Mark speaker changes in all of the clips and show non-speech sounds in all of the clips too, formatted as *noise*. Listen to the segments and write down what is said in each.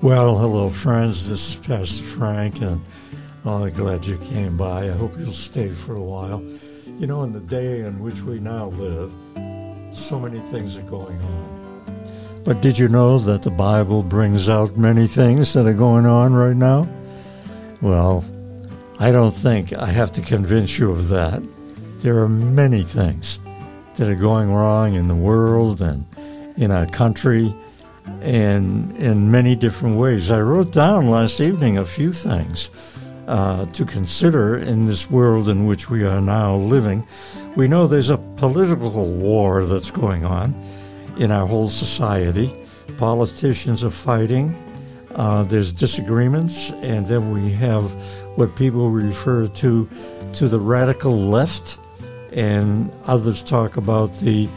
Speaker 1: Well, hello, friends. This is Pastor Frank, and I'm glad you came by. I hope you'll stay for a while. You know, in the day in which we now live, so many things are going on. But did you know that the Bible brings out many things that are going on right now? Well, I don't think I have to convince you of that. There are many things that are going wrong in the world and in our country and in many different ways. I wrote down last evening a few things uh, to consider in this world in which we are now living. We know there's a political war that's going on in our whole society. Politicians are fighting. Uh, there's disagreements, and then we have what people refer to to the radical left, and others talk about the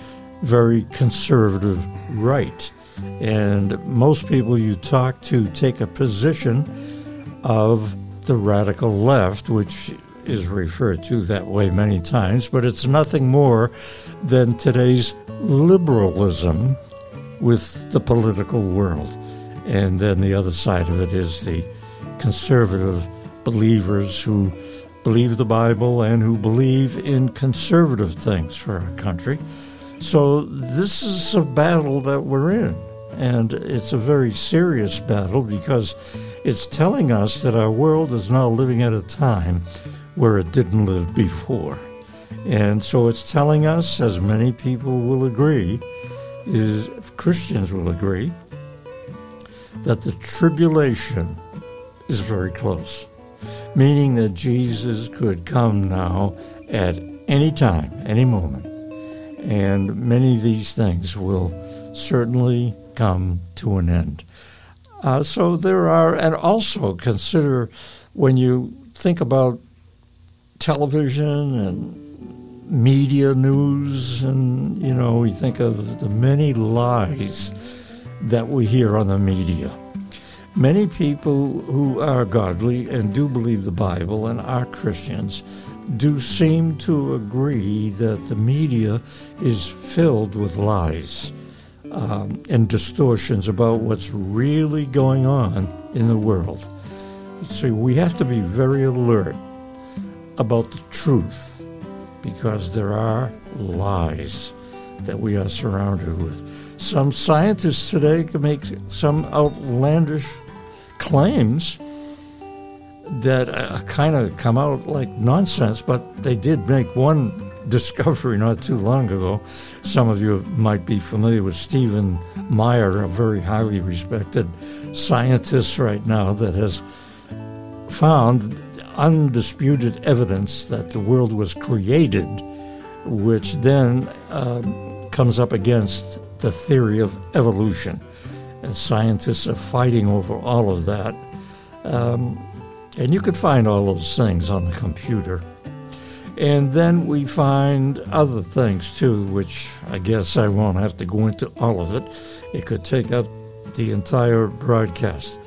Speaker 1: very conservative right. And most people you talk to take a position of the radical left, which is referred to that way many times, but it's nothing more than today's liberalism with the political world. And then the other side of it is the conservative believers who believe the Bible and who believe in conservative things for our country. So this is a battle that we're in. And it's a very serious battle because it's telling us that our world is now living at a time where it didn't live before. And so it's telling us, as many people will agree, is Christians will agree, that the tribulation is very close, meaning that Jesus could come now at any time, any moment. And many of these things will certainly come to an end. Uh, so there are, and also consider when you think about television and media news, and you know, we think of the many lies that we hear on the media. Many people who are godly and do believe the Bible and are Christians do seem to agree that the media is filled with lies um, and distortions about what's really going on in the world. So we have to be very alert about the truth because there are lies that we are surrounded with. Some scientists today can make some outlandish claims that uh, kind of come out like nonsense, but they did make one *laughs* discovery not too long ago. Some of you might be familiar with Stephen Meyer, a very highly respected scientist right now that has found undisputed evidence that the world was created, which then um, comes up against the theory of evolution. And scientists are fighting over all of that. Um, and you could find all those things on the computer. And then we find other things too, which I guess I won't have to go into all of it. It could take up the entire broadcast.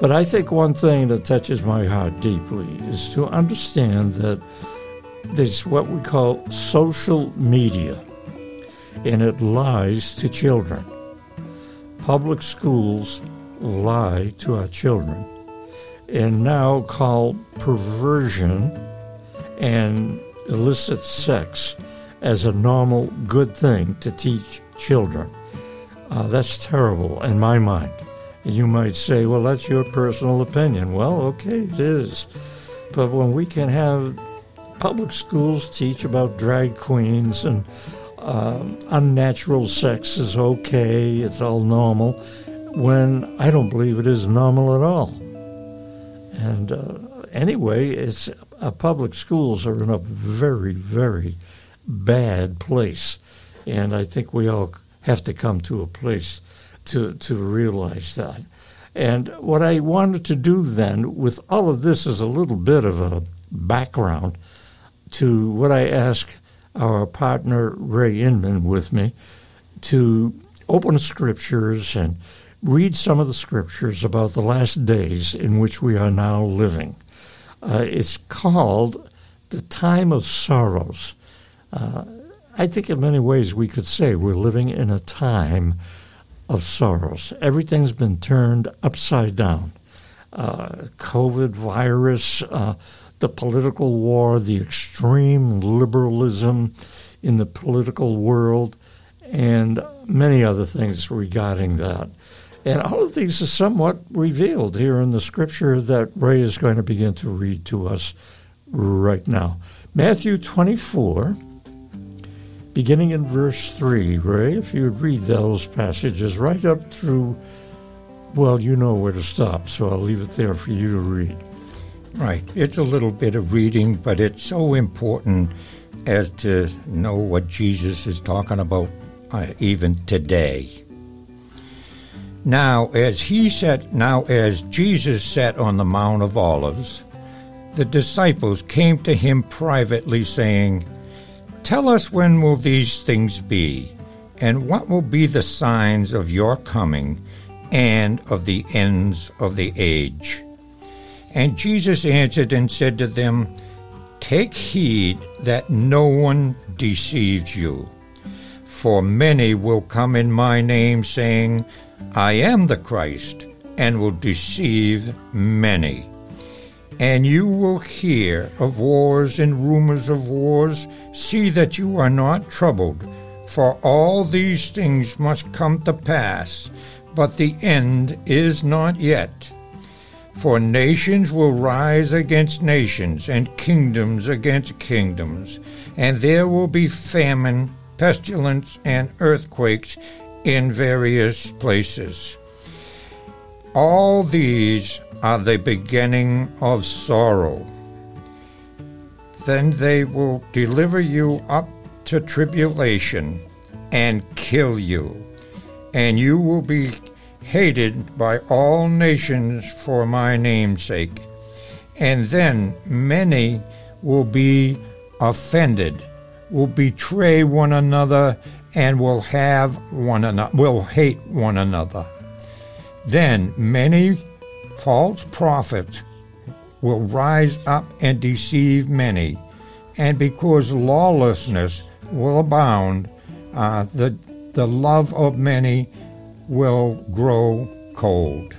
Speaker 1: But I think one thing that touches my heart deeply is to understand that there's what we call social media, and it lies to children. Public schools lie to our children, and now call perversion and illicit sex as a normal good thing to teach children. Uh, that's terrible in my mind. You might say, well, that's your personal opinion. Well, okay, it is. But when we can have public schools teach about drag queens and um, unnatural sex is okay, it's all normal, when I don't believe it is normal at all. And uh, anyway, it's uh, public schools are in a very, very bad place. And I think we all have to come to a place to, to realize that. And what I wanted to do then with all of this is a little bit of a background to what I asked our partner Ray Inman with me to open scriptures and read some of the scriptures about the last days in which we are now living. Uh, it's called the time of sorrows. Uh, I think in many ways we could say we're living in a time of sorrows. Everything's been turned upside down. Uh, COVID virus, uh, the political war, the extreme liberalism in the political world, and many other things regarding that. And all of these are somewhat revealed here in the scripture that Ray is going to begin to read to us right now. Matthew 24 beginning in verse 3. Ray, if you would read those passages right up through, well, you know where to stop, so I'll leave it there for you to read.
Speaker 2: Right. It's a little bit of reading, but it's so important as to know what Jesus is talking about uh, even today. Now, as he sat, now as Jesus sat on the Mount of Olives, the disciples came to him privately, saying, Tell us when will these things be, and what will be the signs of your coming and of the ends of the age? And Jesus answered and said to them, Take heed that no one deceives you. For many will come in my name, saying, I am the Christ, and will deceive many. And you will hear of wars and rumors of wars. See that you are not troubled, for all these things must come to pass, but the end is not yet. For nations will rise against nations, and kingdoms against kingdoms, and there will be famine, pestilence, and earthquakes in various places. All these are the beginning of sorrow. Then they will deliver you up to tribulation and kill you, and you will be hated by all nations for my name's sake. And then many will be offended, will betray one another, and will have one another, will hate one another. Then many false prophets will rise up and deceive many, and because lawlessness will abound, uh, the, the love of many will grow cold.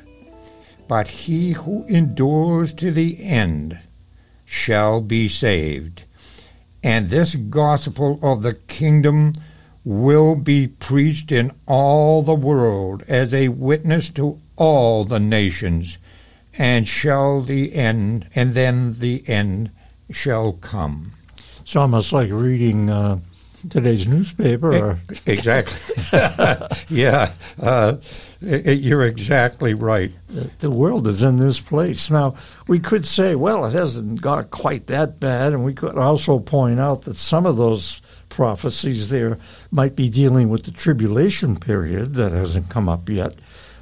Speaker 2: But he who endures to the end shall be saved. And this gospel of the kingdom will be preached in all the world as a witness to all the nations and shall the end, and then the end shall come.
Speaker 1: It's almost like reading uh, today's newspaper.
Speaker 2: exactly. *laughs* yeah, uh, you're exactly right.
Speaker 1: The world is in this place. Now, we could say, well, it hasn't got quite that bad, and we could also point out that some of those prophecies there might be dealing with the tribulation period that hasn't come up yet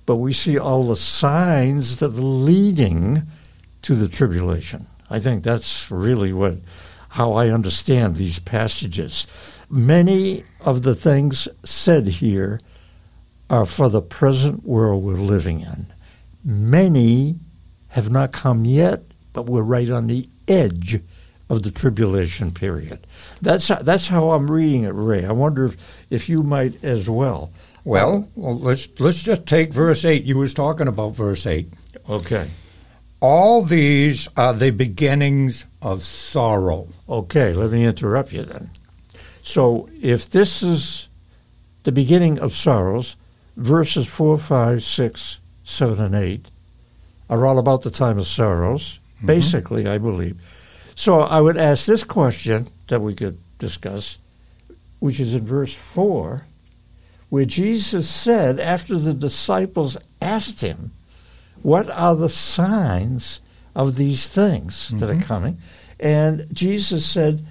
Speaker 1: but we see all the signs that are leading to the tribulation. I think that's really what how I understand these passages. Many of the things said here are for the present world we're living in. Many have not come yet, but we're right on the edge of the tribulation period. That's how, that's how I'm reading it, Ray. I wonder if, if you might as well.
Speaker 2: Well, well, let's let's just take verse eight. You was talking about verse eight.
Speaker 1: Okay.
Speaker 2: All these are the beginnings of sorrow.
Speaker 1: Okay, let me interrupt you then. So, if this is the beginning of sorrows, verses four, five, six, seven, and eight are all about the time of sorrows. Mm-hmm. Basically, I believe. So, I would ask this question that we could discuss, which is in verse four where Jesus said, after the disciples asked him, What are the signs of these things mm-hmm. that are mm-hmm. coming? And Jesus said,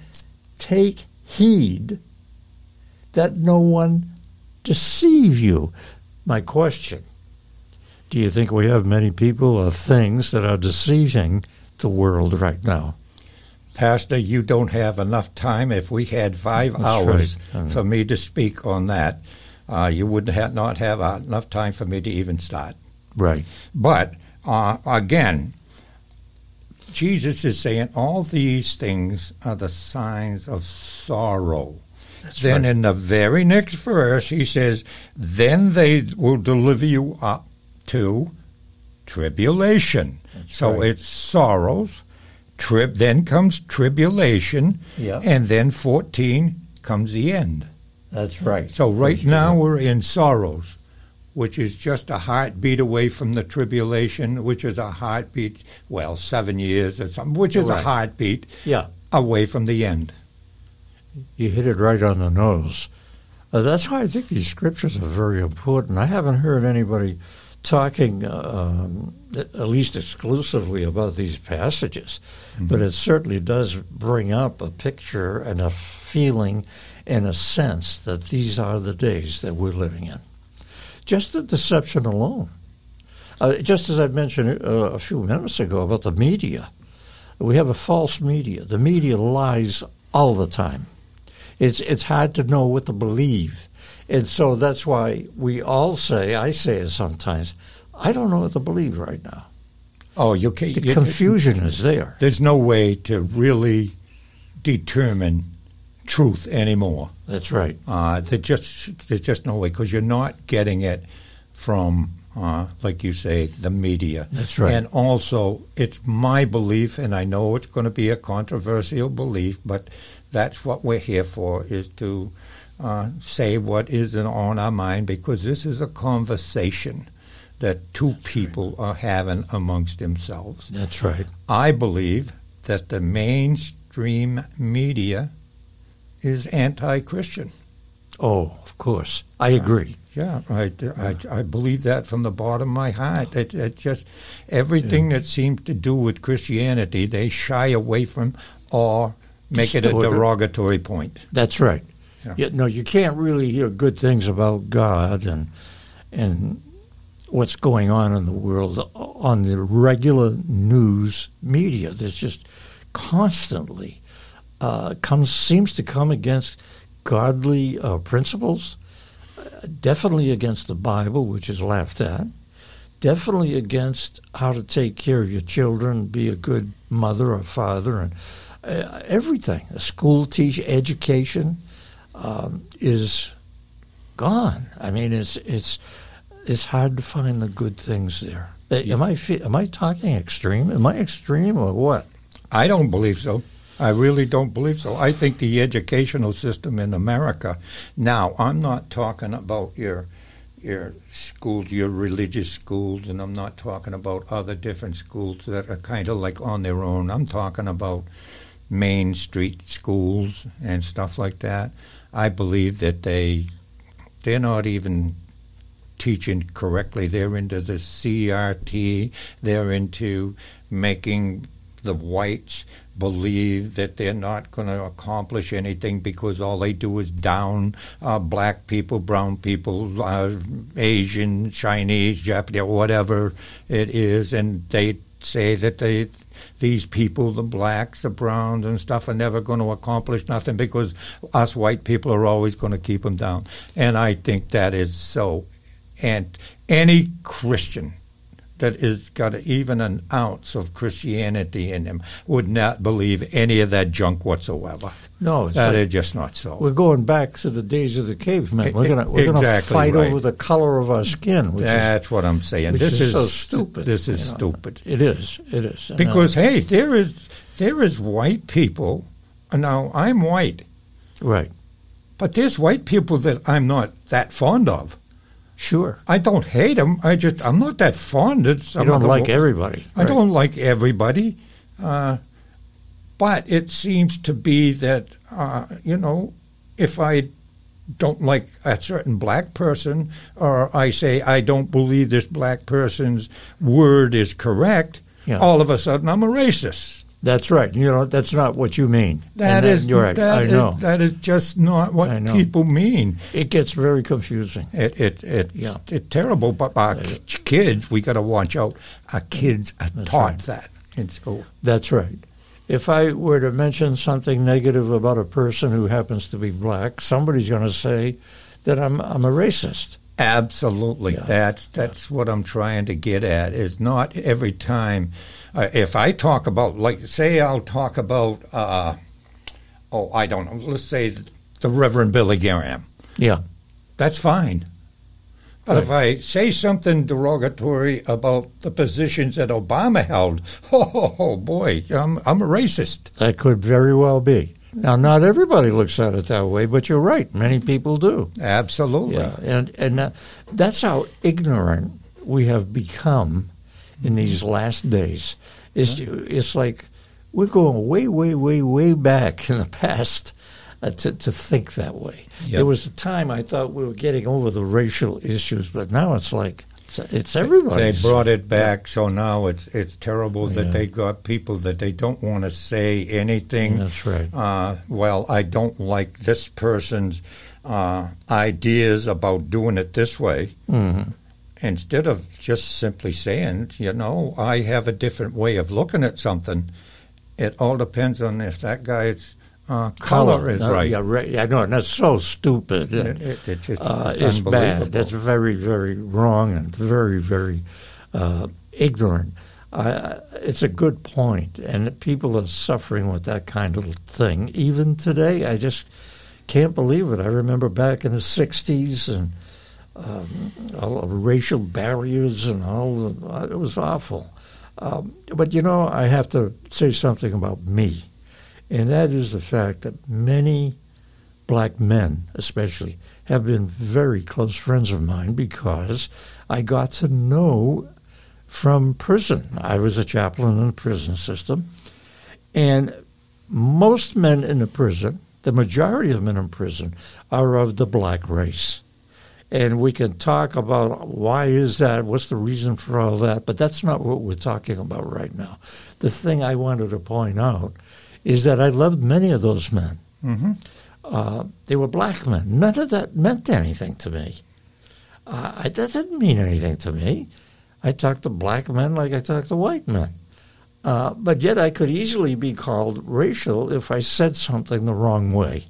Speaker 1: Take heed that no one deceive you. My question Do you think we have many people or things that are deceiving the world right now?
Speaker 2: Pastor, you don't have enough time. If we had five That's hours right. for me to speak on that, uh, you would ha- not have uh, enough time for me to even start.
Speaker 1: Right.
Speaker 2: But uh, again, Jesus is saying all these things are the signs of sorrow.
Speaker 1: That's
Speaker 2: then
Speaker 1: right.
Speaker 2: in the very next verse, he says, Then they will deliver you up to tribulation.
Speaker 1: That's
Speaker 2: so
Speaker 1: right.
Speaker 2: it's sorrows, trib, then comes tribulation,
Speaker 1: Yeah.
Speaker 2: and then 14 comes the end.
Speaker 1: That's right.
Speaker 2: So right
Speaker 1: That's
Speaker 2: now
Speaker 1: right.
Speaker 2: we're in sorrows, which is just a heartbeat away from the tribulation, which is a heartbeat, well, seven years or something, which is a heartbeat
Speaker 1: Yeah.
Speaker 2: away from the end.
Speaker 1: You hit it right on the nose. Uh, that's why I think these scriptures are very important. I haven't heard anybody talking, uh, um, at least exclusively, about these passages, but it certainly does bring up a picture and a feeling and a sense that these are the days that we're living in. Just the deception alone. Uh, just as I mentioned uh, a few minutes ago about the media, we have a false media. The media lies all the time. It's it's hard to know what to believe, and so that's why we all say. I say it sometimes. I don't know what to believe right now.
Speaker 2: Oh, you can't.
Speaker 1: The
Speaker 2: you-
Speaker 1: confusion is there.
Speaker 2: There's no way to really determine truth anymore.
Speaker 1: That's right.
Speaker 2: Uh, there just there's just no way because you're not getting it from, uh, like you say, the media.
Speaker 1: That's right.
Speaker 2: And also, it's my belief, and I know it's going to be a controversial belief, but that's what we're here for: is to uh, say what is on our mind because this is a conversation that two people are having amongst themselves.
Speaker 1: That's right.
Speaker 2: I believe that the mainstream media is anti-Christian.
Speaker 1: Oh, of course. I agree.
Speaker 2: Yeah, I, I, I believe that from the bottom of my heart. It, it just everything that seems to do with Christianity, they shy away from or make it a derogatory point.
Speaker 1: That's right.
Speaker 2: Yeah.
Speaker 1: Yeah, no, you can't really hear good things about God and and what's going on in the world on the regular news media. There's just constantly uh, comes seems to come against godly uh, principles, uh, definitely against the Bible, which is laughed at, definitely against how to take care of your children, be a good mother or father, and uh, everything. A school teach education um, is gone. I mean, it's it's it's hard to find the good things there. Uh, Am I am I talking extreme? Am I extreme or what?
Speaker 2: I don't believe so. I really don't believe so. I think the educational system in America now. I'm not talking about your your schools, your religious schools, and I'm not talking about other different schools that are kind of like on their own. I'm talking about Main Street schools and stuff like that. I believe that they they're not even teaching correctly. They're into the CRT. They're into making the whites believe that they're not going to accomplish anything because all they do is down uh, black people, brown people, uh, Asian, Chinese, Japanese, whatever it is, and they say that they these people, the blacks, the browns, and stuff, are never going to accomplish nothing because us white people are always going to keep them down. And I think that is so. And any Christian that is got even an ounce of Christianity in him would not believe any of that junk whatsoever.
Speaker 1: No, it's
Speaker 2: That
Speaker 1: like-
Speaker 2: is just not so.
Speaker 1: We're going back to the days of the cavemen. We're gonna we're gonna
Speaker 2: exactly
Speaker 1: fight
Speaker 2: right.
Speaker 1: over the color of our skin, which is
Speaker 2: That's what I'm saying. This
Speaker 1: is
Speaker 2: is,
Speaker 1: so stupid,
Speaker 2: This is
Speaker 1: you know.
Speaker 2: stupid.
Speaker 1: it is. It is And, uh,
Speaker 2: Because hey, there is there is white people. Now I'm white,
Speaker 1: right,
Speaker 2: but there's white people that I'm not that fond of.
Speaker 1: Sure.
Speaker 2: I don't hate them. I just I'm not that fond of some
Speaker 1: You don't like everybody.
Speaker 2: I don't like everybody, uh, but it seems to be that uh, you know if I don't like a certain black person, or I say I don't believe this black person's word is correct,
Speaker 1: Yeah.
Speaker 2: all of a sudden I'm a racist.
Speaker 1: That's right. You know, that's not what you mean.
Speaker 2: That
Speaker 1: And
Speaker 2: is
Speaker 1: You're right.
Speaker 2: that
Speaker 1: I
Speaker 2: is-
Speaker 1: know.
Speaker 2: that is just not what people mean.
Speaker 1: it gets very confusing.
Speaker 2: It it it
Speaker 1: Yeah.
Speaker 2: it's terrible. But our kids, we got to watch out. Our kids are
Speaker 1: That's
Speaker 2: taught
Speaker 1: right.
Speaker 2: that in school.
Speaker 1: That's right. If I were to mention something negative about a person who happens to be black, somebody's going to say that I'm I'm a racist.
Speaker 2: Absolutely.
Speaker 1: Yeah.
Speaker 2: That's that's what I'm trying to get at. Is not every time. Uh, if I talk about, like, say, I'll talk about, uh, oh, I don't know. Let's say the Reverend Billy Graham.
Speaker 1: Yeah.
Speaker 2: That's fine. But if I say something derogatory about the positions that Obama held, *laughs* oh, oh boy, I'm, I'm a racist.
Speaker 1: That could very well be. Now, not everybody looks at it that way, but you're right. Many people do.
Speaker 2: Absolutely.
Speaker 1: Yeah, and and uh, that's how ignorant we have become in these last days. It's it's like we're going way, way, way, way back in the past uh, to to think that way.
Speaker 2: Yep.
Speaker 1: There was a time I thought we were getting over the racial issues, but now it's like it's, it's everybody.
Speaker 2: They brought it back, so now it's it's terrible that
Speaker 1: Yeah.
Speaker 2: they got people that they don't want to say anything.
Speaker 1: That's right.
Speaker 2: Uh, well, I don't like this person's uh, ideas about doing it this way.
Speaker 1: Mm-hmm.
Speaker 2: Instead of just simply saying, you know, I have a different way of looking at something. It all depends on if that guy's uh, color, is
Speaker 1: No,
Speaker 2: right.
Speaker 1: Yeah, right. Yeah, no, that's so stupid.
Speaker 2: It, it, it's just
Speaker 1: uh,
Speaker 2: it's
Speaker 1: bad. That's very, very wrong and very, very uh, ignorant. I, it's a good point, and people are suffering with that kind of thing. Even today, I just can't believe it. I remember back in the '60s and um, racial barriers and all. The, uh, it was awful. Um, but you know, I have to say something about me, and that is the fact that many black men, especially, have been very close friends of mine because I got to know from prison. I was a chaplain in the prison system, and most men in the prison, the majority of men in prison, are of the black race. And we can talk about why is that, what's the reason for all that, but that's not what we're talking about right now. The thing I wanted to point out is that I loved many of those men.
Speaker 2: Mhm.
Speaker 1: Uh, they were black men. None of that meant anything to me. Uh, I, that didn't mean anything to me. I talked to black men like I talked to white men. Uh, but yet I could easily be called racial if I said something the wrong way.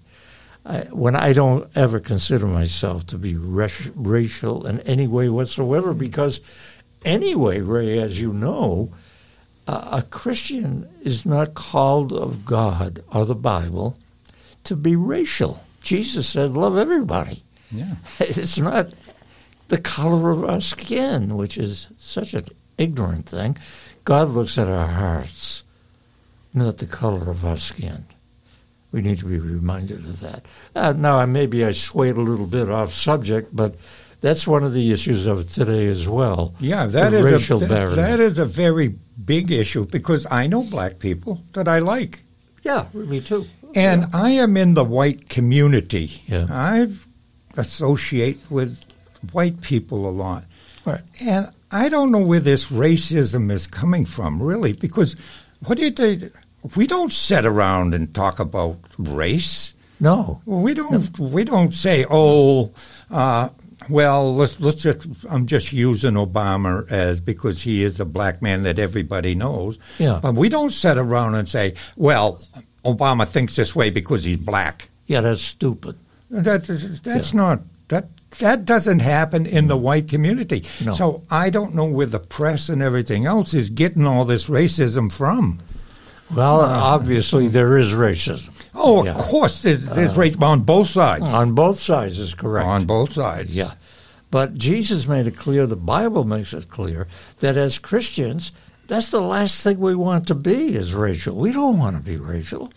Speaker 1: I, when I don't ever consider myself to be raci- racial in any way whatsoever, because anyway, Ray, as you know, a Christian is not called of God or the Bible to be racial. Jesus said, "Love everybody."
Speaker 2: yeah. *laughs*
Speaker 1: It's not the color of our skin, which is such an ignorant thing. God looks at our hearts, not the color of our skin. We need to be reminded of that. Uh, now, maybe I swayed a little bit off subject, but that's one of the issues of today as well.
Speaker 2: Yeah, that is
Speaker 1: racial
Speaker 2: a, that-
Speaker 1: barrier.
Speaker 2: that is a very big issue because I know black people that I like.
Speaker 1: Yeah, me too.
Speaker 2: And I am in the white community.
Speaker 1: Yeah.
Speaker 2: I associate with white people a lot.
Speaker 1: Right.
Speaker 2: And I don't know where this racism is coming from, really, because what did they? We don't sit around and talk about race.
Speaker 1: No.
Speaker 2: We don't. We don't say, "Oh, uh, well, let's let's just." I'm just using Obama as because he is a black man that everybody knows.
Speaker 1: Yeah.
Speaker 2: But we don't sit around and say, "Well, Obama thinks this way because he's black."
Speaker 1: Yeah, that's stupid.
Speaker 2: That that's not that that doesn't happen in the mm. white community.
Speaker 1: No.
Speaker 2: So I don't know where the press and everything else is getting all this racism from.
Speaker 1: Well, obviously there is racism.
Speaker 2: Oh,
Speaker 1: Yeah. Uh,
Speaker 2: of course, there's, there's racism on both sides.
Speaker 1: On both sides is correct.
Speaker 2: On both sides.
Speaker 1: Yeah. But Jesus made it clear, the Bible makes it clear, that as Christians, that's the last thing we want to be is racial. We don't want to be racial.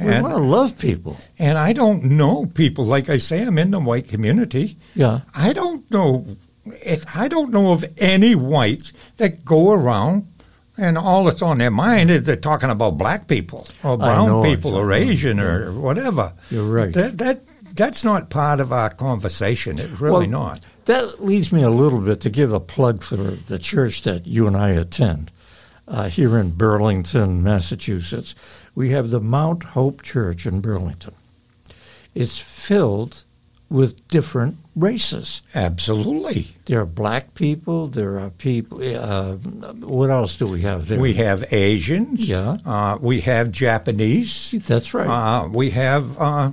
Speaker 1: We
Speaker 2: And-
Speaker 1: want to love people.
Speaker 2: And I don't know people. Like I say, I'm in the white community.
Speaker 1: Yeah.
Speaker 2: I don't know. I don't know of any whites that go around and all that's on their mind is they're talking about black people or brown people or. Asian or whatever.
Speaker 1: You're right.
Speaker 2: That that that's not part of our conversation. It's really
Speaker 1: Well,
Speaker 2: not.
Speaker 1: That leads me a little bit to give a plug for the church that you and I attend uh, here in Burlington, Massachusetts. We have the Mount Hope Church in Burlington. It's filled with different races.
Speaker 2: Absolutely.
Speaker 1: There are black people. There are people. Uh, what else do we have there?
Speaker 2: We have Asians.
Speaker 1: Yeah.
Speaker 2: Uh, we have Japanese.
Speaker 1: That's right.
Speaker 2: Uh, we have uh,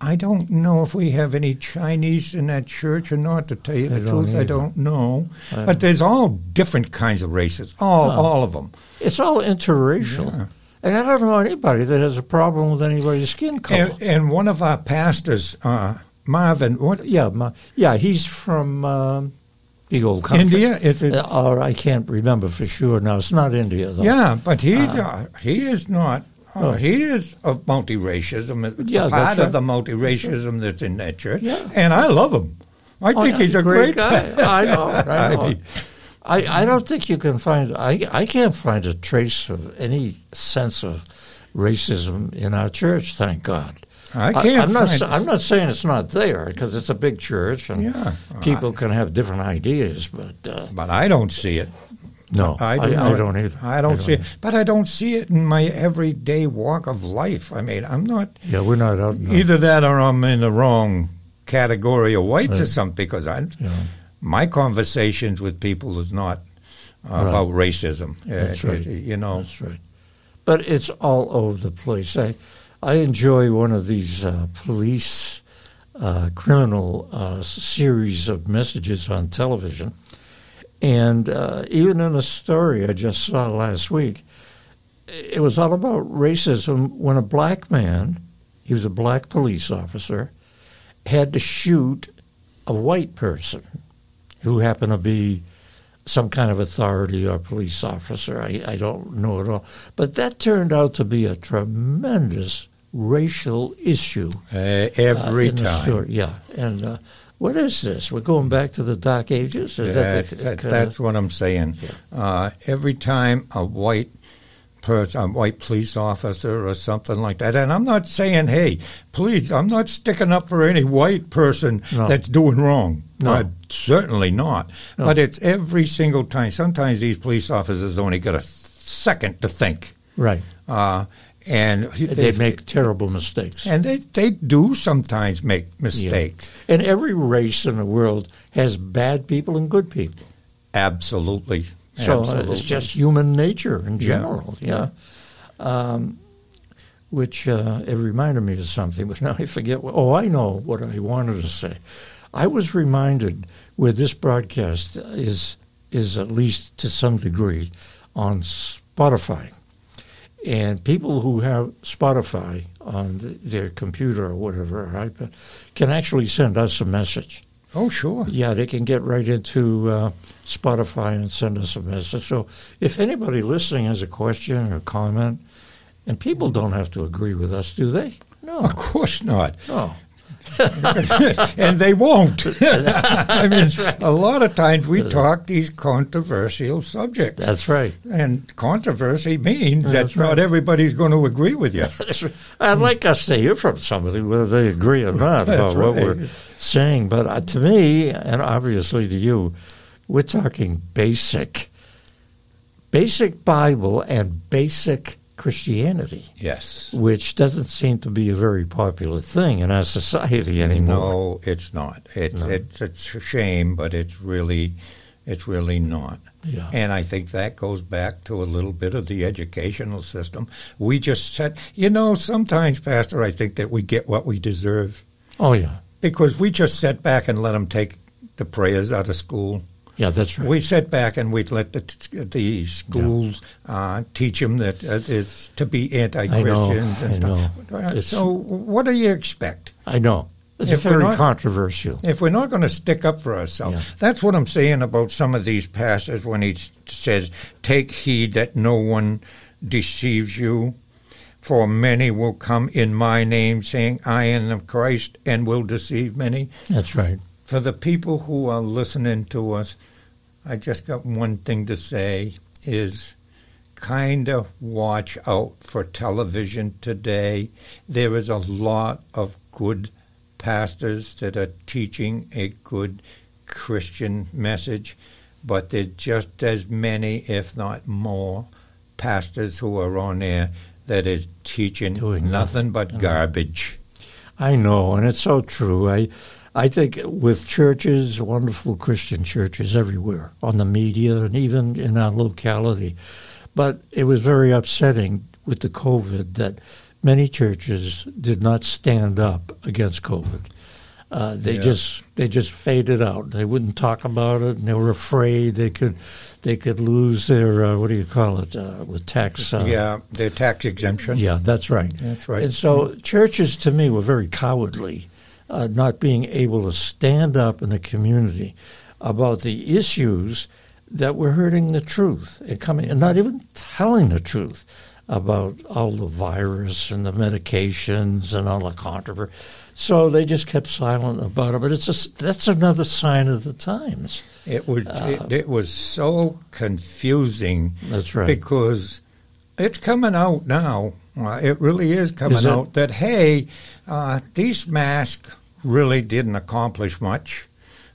Speaker 2: I don't know if we have any Chinese in that church or not. To tell you the
Speaker 1: don't
Speaker 2: truth, I don't know.
Speaker 1: I-
Speaker 2: but there's all different kinds of races, all all of them.
Speaker 1: It's all interracial.
Speaker 2: Yeah.
Speaker 1: And I don't know anybody that has a problem with anybody's skin color.
Speaker 2: And, and one of our pastors, uh, Marvin, what
Speaker 1: yeah, my, yeah, he's from um, the old country.
Speaker 2: India? Is it?
Speaker 1: Uh, or I can't remember for sure now. It's not India, though.
Speaker 2: yeah, but he uh, he is not. Uh,
Speaker 1: Oh.
Speaker 2: He is of multiracialism,
Speaker 1: Yeah,
Speaker 2: part
Speaker 1: that's
Speaker 2: of
Speaker 1: right.
Speaker 2: the multiracialism that's in that church.
Speaker 1: Yeah.
Speaker 2: And I love him. I
Speaker 1: Oh,
Speaker 2: think
Speaker 1: yeah,
Speaker 2: he's a
Speaker 1: great
Speaker 2: great,
Speaker 1: guy. I know. *laughs* I,
Speaker 2: I mean-
Speaker 1: I, I don't think you can find. I I can't find a trace of any sense of racism in our church. Thank God.
Speaker 2: I can't I,
Speaker 1: am not. sa- I'm not saying it's not there because it's a big church and
Speaker 2: Yeah.
Speaker 1: people can have different ideas. But uh,
Speaker 2: But I don't see it.
Speaker 1: no,
Speaker 2: I,
Speaker 1: I,
Speaker 2: do
Speaker 1: I
Speaker 2: not-
Speaker 1: don't either.
Speaker 2: I don't see it. But I don't see it in my everyday walk of life. I mean, I'm not
Speaker 1: Yeah, we're not out.
Speaker 2: either that or I'm in the wrong category of white or something because I,
Speaker 1: Yeah.
Speaker 2: My conversations with people is not uh,
Speaker 1: Right.
Speaker 2: about racism. Uh,
Speaker 1: That's right.
Speaker 2: it- you know,
Speaker 1: That's right. But it's all over the place. I, I enjoy one of these uh, police uh, criminal uh, series of messages on television. And uh, even in a story I just saw last week, it was all about racism when a black man, he was a black police officer, had to shoot a white person who happened to be some kind of authority or police officer. I, I don't know at all. But that turned out to be a tremendous racial issue.
Speaker 2: uh,
Speaker 1: uh,
Speaker 2: every
Speaker 1: the
Speaker 2: time.
Speaker 1: Yeah. And uh, what is this? We're going back to the Dark Ages? Is
Speaker 2: That's,
Speaker 1: the-
Speaker 2: that, that's what I'm saying. Uh, every time a white person, a white police officer or something like that, and I'm not saying, hey, please, I'm not sticking up for any white person
Speaker 1: No.
Speaker 2: that's doing wrong.
Speaker 1: No.
Speaker 2: Uh, certainly not.
Speaker 1: No.
Speaker 2: But it's every single time. Sometimes these police officers only get a second to think.
Speaker 1: Right.
Speaker 2: Uh, and
Speaker 1: They make terrible mistakes.
Speaker 2: and they, they do sometimes make mistakes.
Speaker 1: And every race in the world has bad people and good people.
Speaker 2: Absolutely.
Speaker 1: So uh,
Speaker 2: Absolutely.
Speaker 1: it's just human nature in general. Yeah. Um, which uh, it reminded me of something, but *laughs* now I forget. What, oh, I know what I wanted to say. I was reminded where this broadcast is is at least to some degree on Spotify, and people who have Spotify on th- their computer or whatever iPad can actually send us a message.
Speaker 2: Oh, sure.
Speaker 1: Yeah, they can get right into uh, Spotify and send us a message. So if anybody listening has a question or comment, and people don't have to agree with us, do they? No,
Speaker 2: Of course not.
Speaker 1: no. *laughs*
Speaker 2: and they won't. *laughs* I mean,
Speaker 1: right.
Speaker 2: a lot of times we talk these controversial subjects.
Speaker 1: That's right.
Speaker 2: and controversy means
Speaker 1: That's
Speaker 2: that not everybody's going to agree with you. *laughs*
Speaker 1: Right. I'd like us to hear from somebody whether they agree or not about what we're saying. But uh, to me, and obviously to you, we're talking basic, basic Bible and basic Christianity.
Speaker 2: Yes.
Speaker 1: which doesn't seem to be a very popular thing in our society anymore.
Speaker 2: No, it's not. It,
Speaker 1: No.
Speaker 2: It's it's a shame, but it's really, it's really not.
Speaker 1: Yeah.
Speaker 2: And I think that goes back to a little bit of the educational system. We just said, you know, sometimes, Pastor, I think that we get what we deserve
Speaker 1: Oh yeah,
Speaker 2: because we just sat back and let them take the prayers out of school.
Speaker 1: Yeah, that's right.
Speaker 2: We sat back and we'd let the, the schools uh, teach them that uh, it's to be anti-Christians and stuff. Uh, So what do you expect?
Speaker 1: I know it's
Speaker 2: If
Speaker 1: very
Speaker 2: not-
Speaker 1: controversial.
Speaker 2: If we're not going to stick up for ourselves,
Speaker 1: Yeah.
Speaker 2: that's what I'm saying about some of these pastors when he says, "Take heed that no one deceives you." For many will come in my name, saying, I am of Christ, and will deceive many.
Speaker 1: That's right.
Speaker 2: For the people who are listening to us, I just got one thing to say is kind of watch out for television today. There is a lot of good pastors that are teaching a good Christian message, but there's just as many, if not more, pastors who are on there that is teaching
Speaker 1: Doing
Speaker 2: nothing but garbage.
Speaker 1: I know, and it's so true. I, I think with churches, wonderful Christian churches everywhere, on the media and even in our locality, but it was very upsetting with the COVID that many churches did not stand up against COVID. Uh, they
Speaker 2: Yeah.
Speaker 1: just they just faded out. They wouldn't talk about it, and they were afraid they could they could lose their uh, what do you call it uh, with tax. Uh,
Speaker 2: yeah, the tax exemption.
Speaker 1: yeah, that's right.
Speaker 2: That's right.
Speaker 1: And so churches, to me, were very cowardly, uh, not being able to stand up in the community about the issues that were hurting the truth and coming, and not even telling the truth about all the virus and the medications and all the controversy. So they just kept silent about it. But it's a, that's another sign of the times.
Speaker 2: It was it, it was so confusing
Speaker 1: That's right.
Speaker 2: because it's coming out now. Uh, it really is coming
Speaker 1: Is
Speaker 2: out that hey, uh, these masks really didn't accomplish much.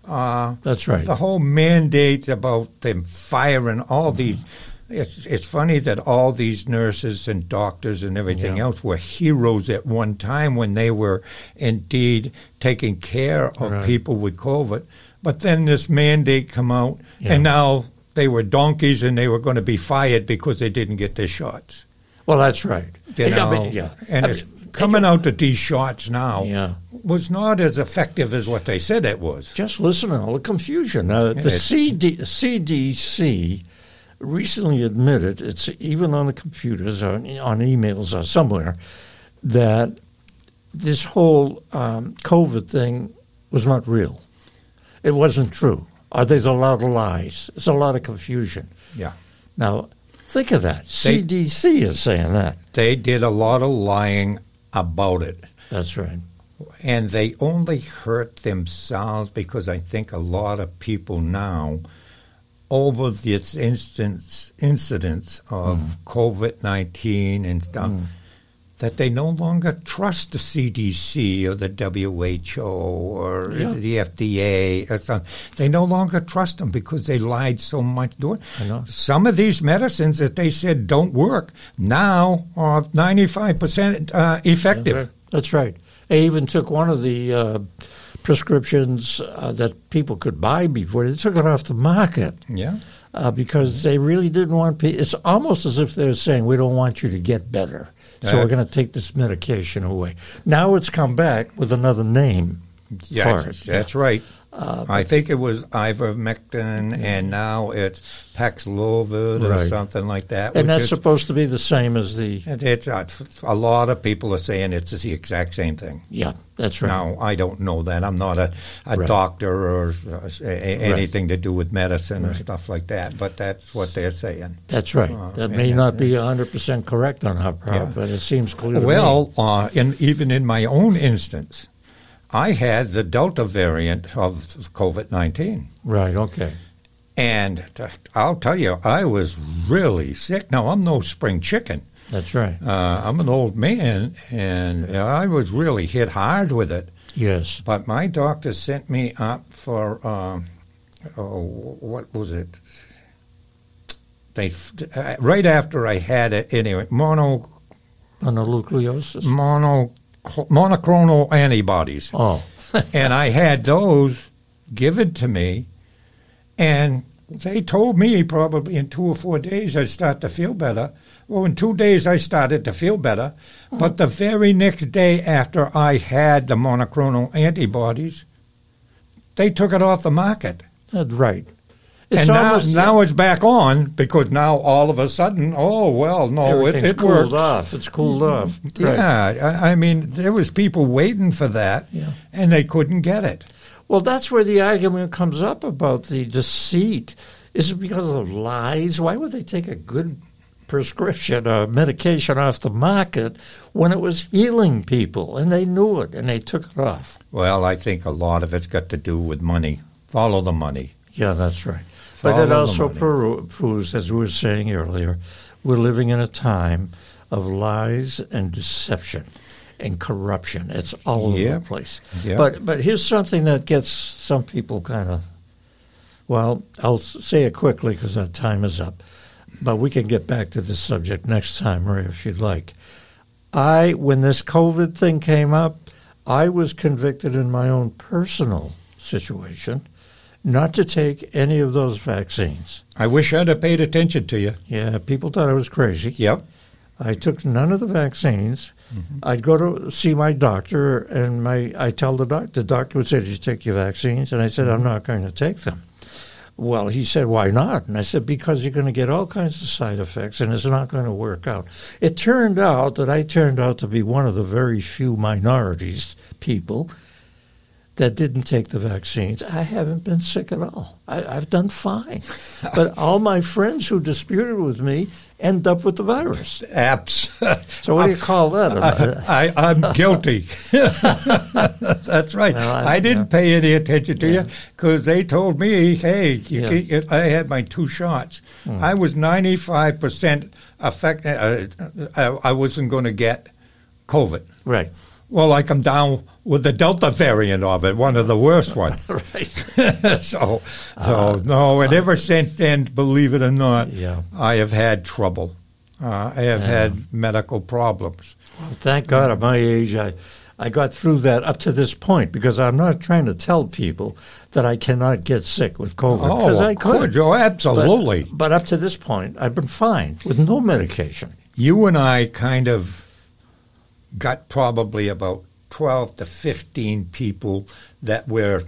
Speaker 2: Uh,
Speaker 1: That's right.
Speaker 2: The whole mandate about them firing all these. It's it's funny that all these nurses and doctors and everything
Speaker 1: Yeah.
Speaker 2: else were heroes at one time when they were indeed taking care of
Speaker 1: Right.
Speaker 2: people with COVID. But then this mandate come out,
Speaker 1: Yeah.
Speaker 2: and now they were donkeys and they were going to be fired because they didn't get their shots.
Speaker 1: Well, that's right.
Speaker 2: You know,
Speaker 1: mean, yeah.
Speaker 2: and
Speaker 1: I mean,
Speaker 2: coming out that these shots now
Speaker 1: Yeah.
Speaker 2: was not as effective as what they said it was.
Speaker 1: Just listen to all the confusion. Uh, the CD, CDC recently admitted, it's even on the computers or on emails or somewhere, that this whole um, COVID thing was not real. It wasn't true. Or there's a lot of lies. There's a lot of confusion.
Speaker 2: Yeah.
Speaker 1: Now, think of that.
Speaker 2: They-
Speaker 1: CDC is saying that.
Speaker 2: They did a lot of lying about it.
Speaker 1: That's right.
Speaker 2: And they only hurt themselves because I think a lot of people now, over this instance, incidents of mm. COVID 19 and stuff, mm. That they no longer trust the CDC or the WHO or
Speaker 1: Yeah.
Speaker 2: the FDA or something. They no longer trust them because they lied so much.
Speaker 1: I.
Speaker 2: Some of these medicines that they said don't work now are 95% uh, effective.
Speaker 1: That's right. They even took one of the uh, prescriptions uh, that people could buy before. They took it off the market
Speaker 2: Yeah.
Speaker 1: uh, because they really didn't want people. It's almost as if they're saying, we don't want you to get better. So
Speaker 2: Uh,
Speaker 1: we're going to take this medication away. Now it's come back with another name
Speaker 2: Yeah,
Speaker 1: for it.
Speaker 2: that's right. I think it was ivermectin, and now it's Paxlovid or
Speaker 1: Right.
Speaker 2: something like that.
Speaker 1: And that's
Speaker 2: is-
Speaker 1: supposed to be the same as the.
Speaker 2: it's uh, a lot of people are saying it's the exact same thing.
Speaker 1: Yeah, that's right.
Speaker 2: Now I don't know that. I'm not a, a
Speaker 1: Right.
Speaker 2: doctor or uh, a, anything to do with medicine or stuff like that, but that's what they're saying.
Speaker 1: That's right.
Speaker 2: Uh,
Speaker 1: that may
Speaker 2: yeah,
Speaker 1: not be 100% correct on our part,
Speaker 2: Yeah.
Speaker 1: but it seems clear to me.
Speaker 2: Well, uh, in, even in my own instance, I had the Delta variant of COVID 19.
Speaker 1: Right, okay.
Speaker 2: And I'll tell you, I was really sick. Now, I'm no spring chicken.
Speaker 1: That's right.
Speaker 2: Uh, I'm an old man, and I was really hit hard with it.
Speaker 1: Yes.
Speaker 2: But my doctor sent me up for, um, oh, what was it? They uh, right after I had it anyway. Mono
Speaker 1: Mononucleosis.
Speaker 2: mono monoclonal antibodies.
Speaker 1: Oh, *laughs*
Speaker 2: and I had those given to me, and they told me probably in two or four days I'd start to feel better. Well, in two days I started to feel better, but the very next day after I had the monoclonal antibodies, they took it off the market.
Speaker 1: that's right. It's
Speaker 2: and now,
Speaker 1: almost
Speaker 2: now it's back on because now all of a sudden, oh well, no, it, it
Speaker 1: cooled
Speaker 2: works.
Speaker 1: off. It's cooled off. Right.
Speaker 2: Yeah, I, I mean, there was people waiting for that,
Speaker 1: Yeah.
Speaker 2: and they couldn't get it.
Speaker 1: Well, that's where the argument comes up about the deceit. Is it because of lies? Why would they take a good prescription or medication off the market when it was healing people and they knew it and they took it off?
Speaker 2: Well, I think a lot of it's got to do with money. Follow the money.
Speaker 1: Yeah, that's right. But it also pro- proves, as we were saying earlier, we're living in a time of lies and deception and corruption. It's all over the place.
Speaker 2: Yeah.
Speaker 1: But but here's something that gets some people kind of. Well, I'll say it quickly because our time is up. But we can get back to this subject next time, Ray, if you'd like. I, when this COVID thing came up, I was convicted in my own personal situation not to take any of those vaccines.
Speaker 2: I wish I'd have paid attention to you.
Speaker 1: Yeah, people thought I was crazy.
Speaker 2: Yep.
Speaker 1: I took none of the vaccines. Mm-hmm. I'd go to see my doctor, and my I tell the doctor. The doctor would say, "Did you take your vaccines?" And I said, "I'm mm-hmm. not going to take them." Well, he said, "Why not?" And I said, "Because you're going to get all kinds of side effects, and it's not going to work out." It turned out that I turned out to be one of the very few minorities people that didn't take the vaccines. I haven't been sick at all. I, have done fine. but *laughs* all my friends who disputed with me end up with the virus.
Speaker 2: Apps.
Speaker 1: So what do you call that?
Speaker 2: I, am *laughs* guilty. *laughs* That's right. Well, I, I, didn't yeah. pay any attention to yeah. you because they told me, hey, yeah. I had my two shots. Hmm. I was 95% affected. Uh, uh, I wasn't going to get COVID.
Speaker 1: Right.
Speaker 2: Well, like I'm down with the Delta variant of it, one of the worst *laughs* ones.
Speaker 1: right. *laughs*
Speaker 2: so, so uh, no, and uh, ever since then, believe it or not,
Speaker 1: yeah.
Speaker 2: I have had trouble. Uh, I have yeah. had medical problems.
Speaker 1: Well, thank God at my age, I, I got through that up to this point because I'm not trying to tell people that I cannot get sick with COVID.
Speaker 2: Oh,
Speaker 1: I
Speaker 2: could. Oh, absolutely.
Speaker 1: But, but up to this point, I've been fine with no medication.
Speaker 2: You and I kind of got probably about 12 to 15 people that we're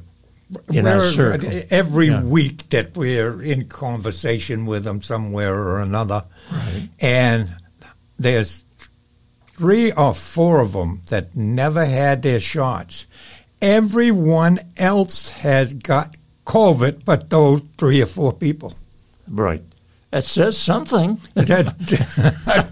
Speaker 1: in our circle.
Speaker 2: every yeah. week that we're in conversation with them somewhere or another.
Speaker 1: Right.
Speaker 2: And there's three or four of them that never had their shots. Everyone else has got COVID, but those three or four people.
Speaker 1: Right. It says something. it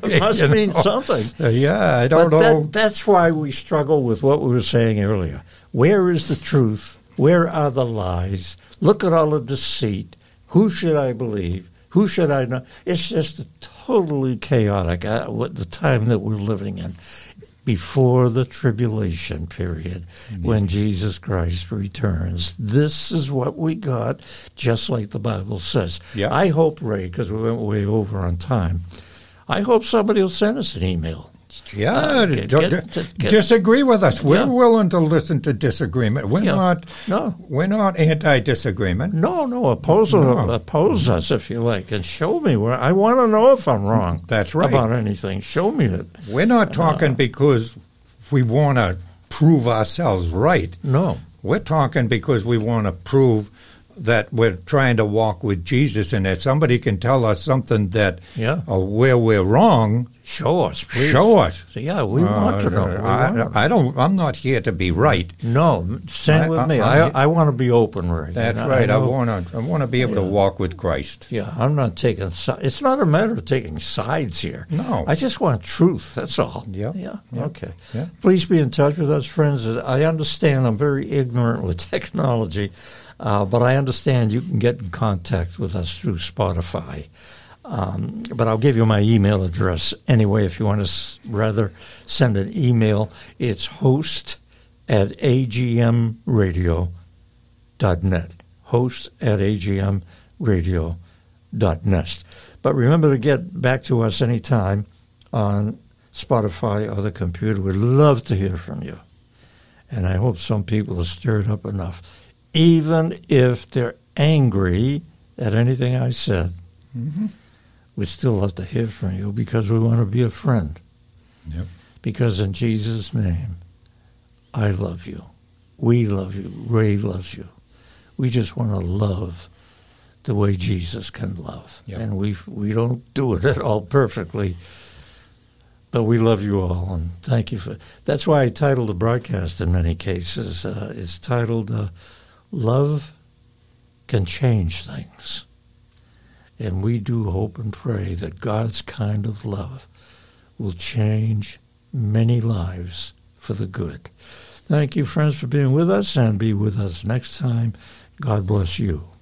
Speaker 1: *laughs* *laughs* must mean know. something.
Speaker 2: Uh, yeah, I don't
Speaker 1: but
Speaker 2: know.
Speaker 1: That, that's why we struggle with what we were saying earlier. Where is the truth? Where are the lies? Look at all the deceit. Who should I believe? Who should I know? It's just a totally chaotic. Uh, what the time that we're living in before the tribulation period when Jesus Christ returns. This is what we got, just like the Bible says.
Speaker 2: Yeah.
Speaker 1: I hope, Ray, because we went way over on time, I hope somebody will send us an email
Speaker 2: yeah, uh, get, get, get, disagree with us. We're yeah. willing to listen to disagreement. We're yeah. not.
Speaker 1: No,
Speaker 2: we're not anti-disagreement.
Speaker 1: No, no. Oppose no. oppose us if you like, and show me where I want to know if I'm wrong. *laughs*
Speaker 2: That's right
Speaker 1: about anything. Show me it.
Speaker 2: We're not talking uh, because we want to prove ourselves right.
Speaker 1: No,
Speaker 2: we're talking because we want to prove that we're trying to walk with Jesus, and if somebody can tell us something that
Speaker 1: yeah.
Speaker 2: uh, where we're wrong,
Speaker 1: show us, please.
Speaker 2: Show us.
Speaker 1: So, yeah, we uh, want to know.
Speaker 2: I, I, don't. I'm not here to be right.
Speaker 1: No, same with me. I, I, want to be open, right?
Speaker 2: That's right. I, want to. I want to be able yeah. to walk with Christ.
Speaker 1: Yeah, I'm not taking. It's not a matter of taking sides here.
Speaker 2: No,
Speaker 1: I just want truth. That's all.
Speaker 2: Yeah.
Speaker 1: Yeah.
Speaker 2: Yep.
Speaker 1: Okay.
Speaker 2: Yeah.
Speaker 1: Please be in touch with us, friends. I understand I'm very ignorant with *laughs* technology. Uh, but I understand you can get in contact with us through Spotify. Um, but I'll give you my email address anyway if you want to s- rather send an email. It's host at agmradio.net. Host at agmradio.net. But remember to get back to us anytime on Spotify or the computer. We'd love to hear from you. And I hope some people are stirred up enough even if they're angry at anything I said.
Speaker 2: Mm-hmm.
Speaker 1: We still love to hear from you because we want to be a friend.
Speaker 2: Yep.
Speaker 1: Because in Jesus' name, I love you. We love you. Ray loves you. We just want to love the way Jesus can love.
Speaker 2: Yep.
Speaker 1: And we we don't do it at all perfectly, but we love you all and thank you for. That's why I titled the broadcast in many cases. Uh, it's titled uh, Love can change things. And we do hope and pray that God's kind of love will change many lives for the good. Thank you, friends, for being with us, and be with us next time. God bless you.